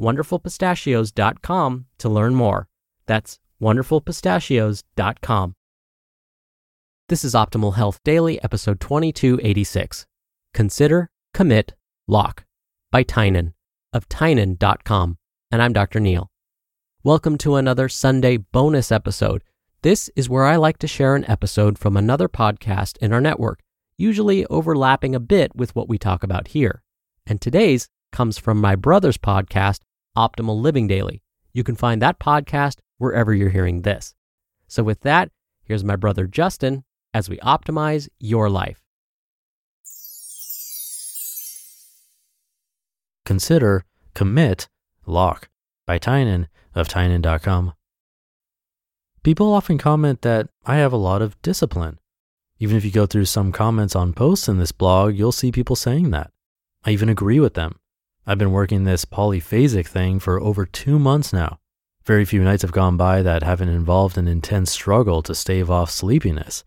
wonderfulpistachios.com to learn more. That's wonderfulpistachios.com. This is Optimal Health Daily, episode 2286. Consider, Commit, Lock by Tynan of Tynan.com. And I'm Dr. Neal. Welcome to another Sunday bonus episode. This is where I like to share an episode from another podcast in our network, usually overlapping a bit with what we talk about here. And today's comes from my brother's podcast, Optimal Living Daily. You can find that podcast wherever you're hearing this. So, with that, here's my brother Justin as we optimize your life. Consider, commit, lock by Tynan of Tynan.com. People often comment that I have a lot of discipline. Even if you go through some comments on posts in this blog, you'll see people saying that. I even agree with them. I've been working this polyphasic thing for over two months now. Very few nights have gone by that haven't involved an intense struggle to stave off sleepiness.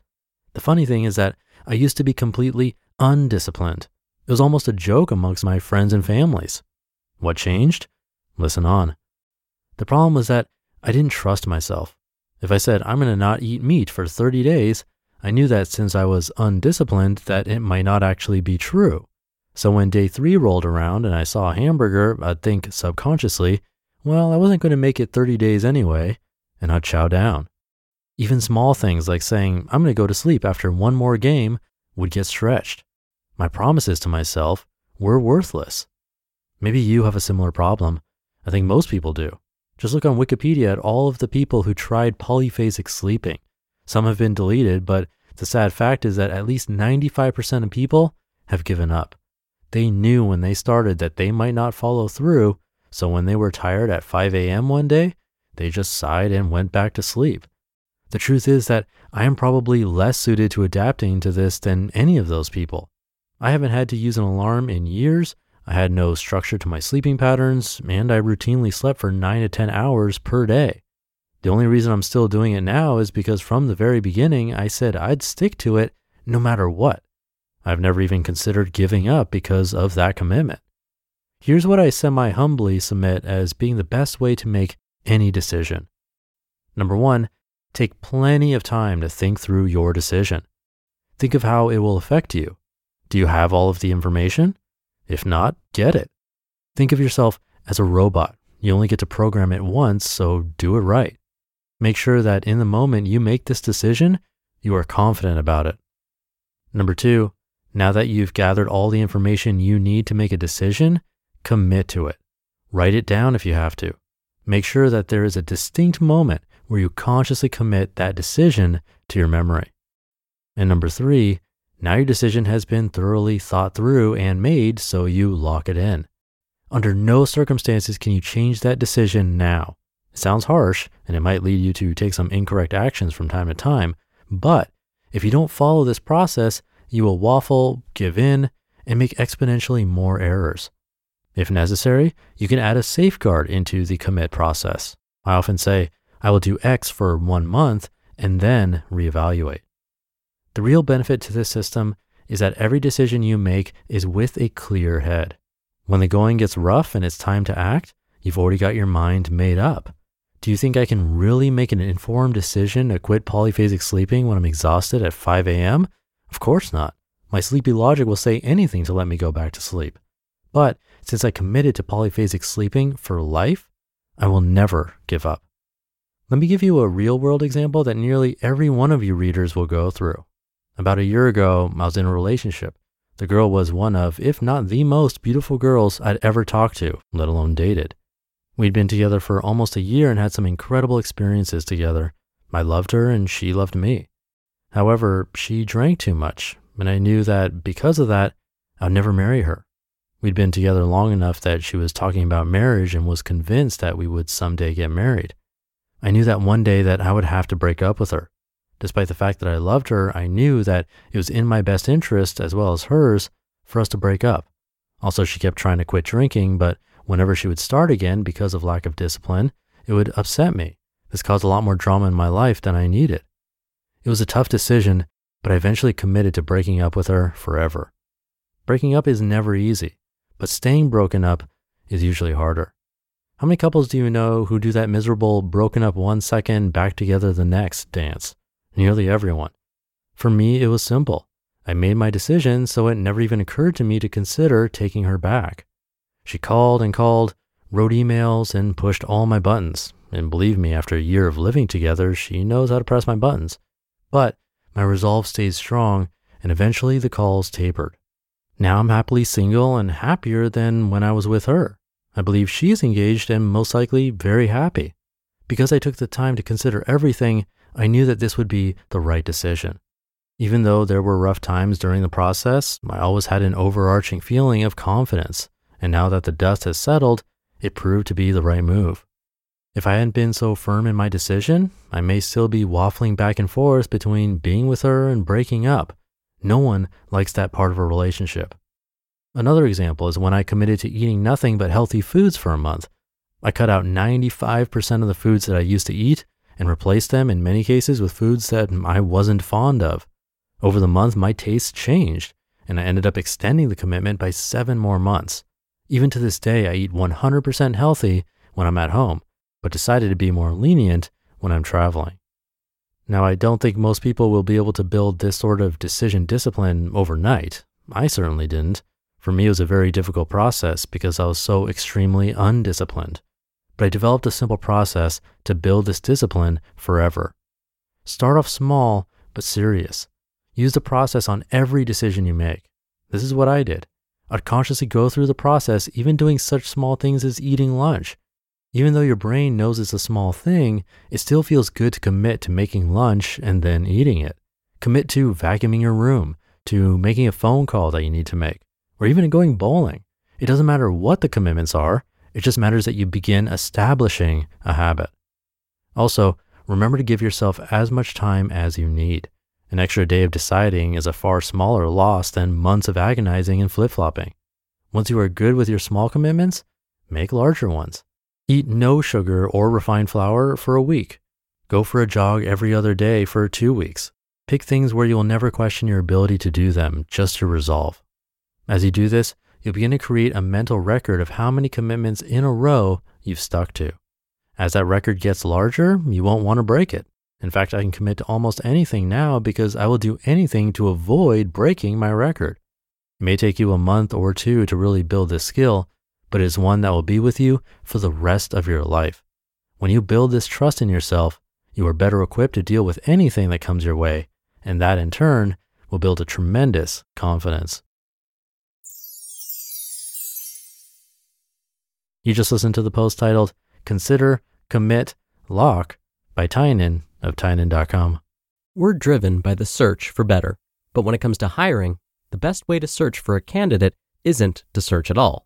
The funny thing is that I used to be completely undisciplined. It was almost a joke amongst my friends and families. What changed? Listen on. The problem was that I didn't trust myself. If I said I'm going to not eat meat for 30 days, I knew that since I was undisciplined that it might not actually be true. So when day three rolled around and I saw a hamburger, I'd think subconsciously, well, I wasn't going to make it 30 days anyway, and I'd chow down. Even small things like saying, I'm going to go to sleep after one more game would get stretched. My promises to myself were worthless. Maybe you have a similar problem. I think most people do. Just look on Wikipedia at all of the people who tried polyphasic sleeping. Some have been deleted, but the sad fact is that at least 95% of people have given up. They knew when they started that they might not follow through, so when they were tired at 5 a.m. one day, they just sighed and went back to sleep. The truth is that I am probably less suited to adapting to this than any of those people. I haven't had to use an alarm in years, I had no structure to my sleeping patterns, and I routinely slept for 9 to 10 hours per day. The only reason I'm still doing it now is because from the very beginning, I said I'd stick to it no matter what. I've never even considered giving up because of that commitment. Here's what I semi humbly submit as being the best way to make any decision. Number one, take plenty of time to think through your decision. Think of how it will affect you. Do you have all of the information? If not, get it. Think of yourself as a robot. You only get to program it once, so do it right. Make sure that in the moment you make this decision, you are confident about it. Number two, now that you've gathered all the information you need to make a decision, commit to it. Write it down if you have to. Make sure that there is a distinct moment where you consciously commit that decision to your memory. And number three, now your decision has been thoroughly thought through and made, so you lock it in. Under no circumstances can you change that decision now. It sounds harsh and it might lead you to take some incorrect actions from time to time, but if you don't follow this process, you will waffle, give in, and make exponentially more errors. If necessary, you can add a safeguard into the commit process. I often say, I will do X for one month and then reevaluate. The real benefit to this system is that every decision you make is with a clear head. When the going gets rough and it's time to act, you've already got your mind made up. Do you think I can really make an informed decision to quit polyphasic sleeping when I'm exhausted at 5 a.m.? Of course not. My sleepy logic will say anything to let me go back to sleep. But since I committed to polyphasic sleeping for life, I will never give up. Let me give you a real world example that nearly every one of you readers will go through. About a year ago, I was in a relationship. The girl was one of, if not the most beautiful girls I'd ever talked to, let alone dated. We'd been together for almost a year and had some incredible experiences together. I loved her and she loved me. However, she drank too much, and I knew that because of that, I'd never marry her. We'd been together long enough that she was talking about marriage and was convinced that we would someday get married. I knew that one day that I would have to break up with her. Despite the fact that I loved her, I knew that it was in my best interest as well as hers for us to break up. Also, she kept trying to quit drinking, but whenever she would start again because of lack of discipline, it would upset me. This caused a lot more drama in my life than I needed. It was a tough decision, but I eventually committed to breaking up with her forever. Breaking up is never easy, but staying broken up is usually harder. How many couples do you know who do that miserable broken up one second, back together the next dance? nearly everyone. For me, it was simple. I made my decision, so it never even occurred to me to consider taking her back. She called and called, wrote emails, and pushed all my buttons. And believe me, after a year of living together, she knows how to press my buttons. But my resolve stayed strong, and eventually the calls tapered. Now I'm happily single and happier than when I was with her. I believe she's engaged and most likely very happy. Because I took the time to consider everything, I knew that this would be the right decision. Even though there were rough times during the process, I always had an overarching feeling of confidence. And now that the dust has settled, it proved to be the right move. If I hadn't been so firm in my decision, I may still be waffling back and forth between being with her and breaking up. No one likes that part of a relationship. Another example is when I committed to eating nothing but healthy foods for a month. I cut out 95% of the foods that I used to eat and replaced them in many cases with foods that I wasn't fond of. Over the month, my tastes changed, and I ended up extending the commitment by seven more months. Even to this day, I eat 100% healthy when I'm at home, but decided to be more lenient when I'm traveling. Now, I don't think most people will be able to build this sort of decision discipline overnight. I certainly didn't. For me, it was a very difficult process because I was so extremely undisciplined but I developed a simple process to build this discipline forever. Start off small, but serious. Use the process on every decision you make. This is what I did. I'd consciously go through the process, even doing such small things as eating lunch. Even though your brain knows it's a small thing, it still feels good to commit to making lunch and then eating it. Commit to vacuuming your room, to making a phone call that you need to make, or even going bowling. It doesn't matter what the commitments are, it just matters that you begin establishing a habit. Also, remember to give yourself as much time as you need. An extra day of deciding is a far smaller loss than months of agonizing and flip flopping. Once you are good with your small commitments, make larger ones. Eat no sugar or refined flour for a week. Go for a jog every other day for two weeks. Pick things where you will never question your ability to do them, just to resolve. As you do this, you'll begin to create a mental record of how many commitments in a row you've stuck to. As that record gets larger, you won't want to break it. In fact, I can commit to almost anything now because I will do anything to avoid breaking my record. It may take you a month or two to really build this skill, but it is one that will be with you for the rest of your life. When you build this trust in yourself, you are better equipped to deal with anything that comes your way, and that in turn will build a tremendous confidence. You just listened to the post titled Consider, Commit, Lock by Tynan of Tynan.com. We're driven by the search for better, but when it comes to hiring, the best way to search for a candidate isn't to search at all.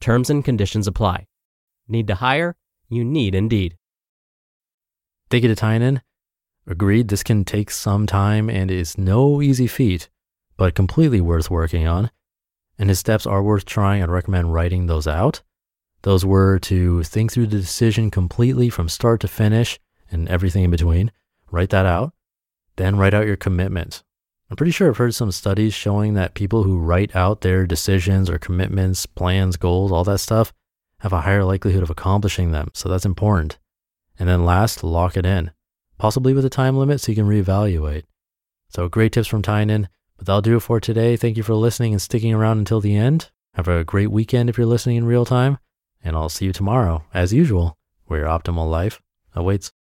Terms and conditions apply. Need to hire? You need Indeed. Thank you to Tynan. Agreed, this can take some time and is no easy feat, but completely worth working on. And his steps are worth trying. I'd recommend writing those out. Those were to think through the decision completely from start to finish and everything in between. Write that out. Then write out your commitment. I'm pretty sure I've heard some studies showing that people who write out their decisions or commitments, plans, goals, all that stuff have a higher likelihood of accomplishing them. So that's important. And then last, lock it in, possibly with a time limit so you can reevaluate. So great tips from Tynan. But that'll do it for today. Thank you for listening and sticking around until the end. Have a great weekend if you're listening in real time. And I'll see you tomorrow, as usual, where your optimal life awaits.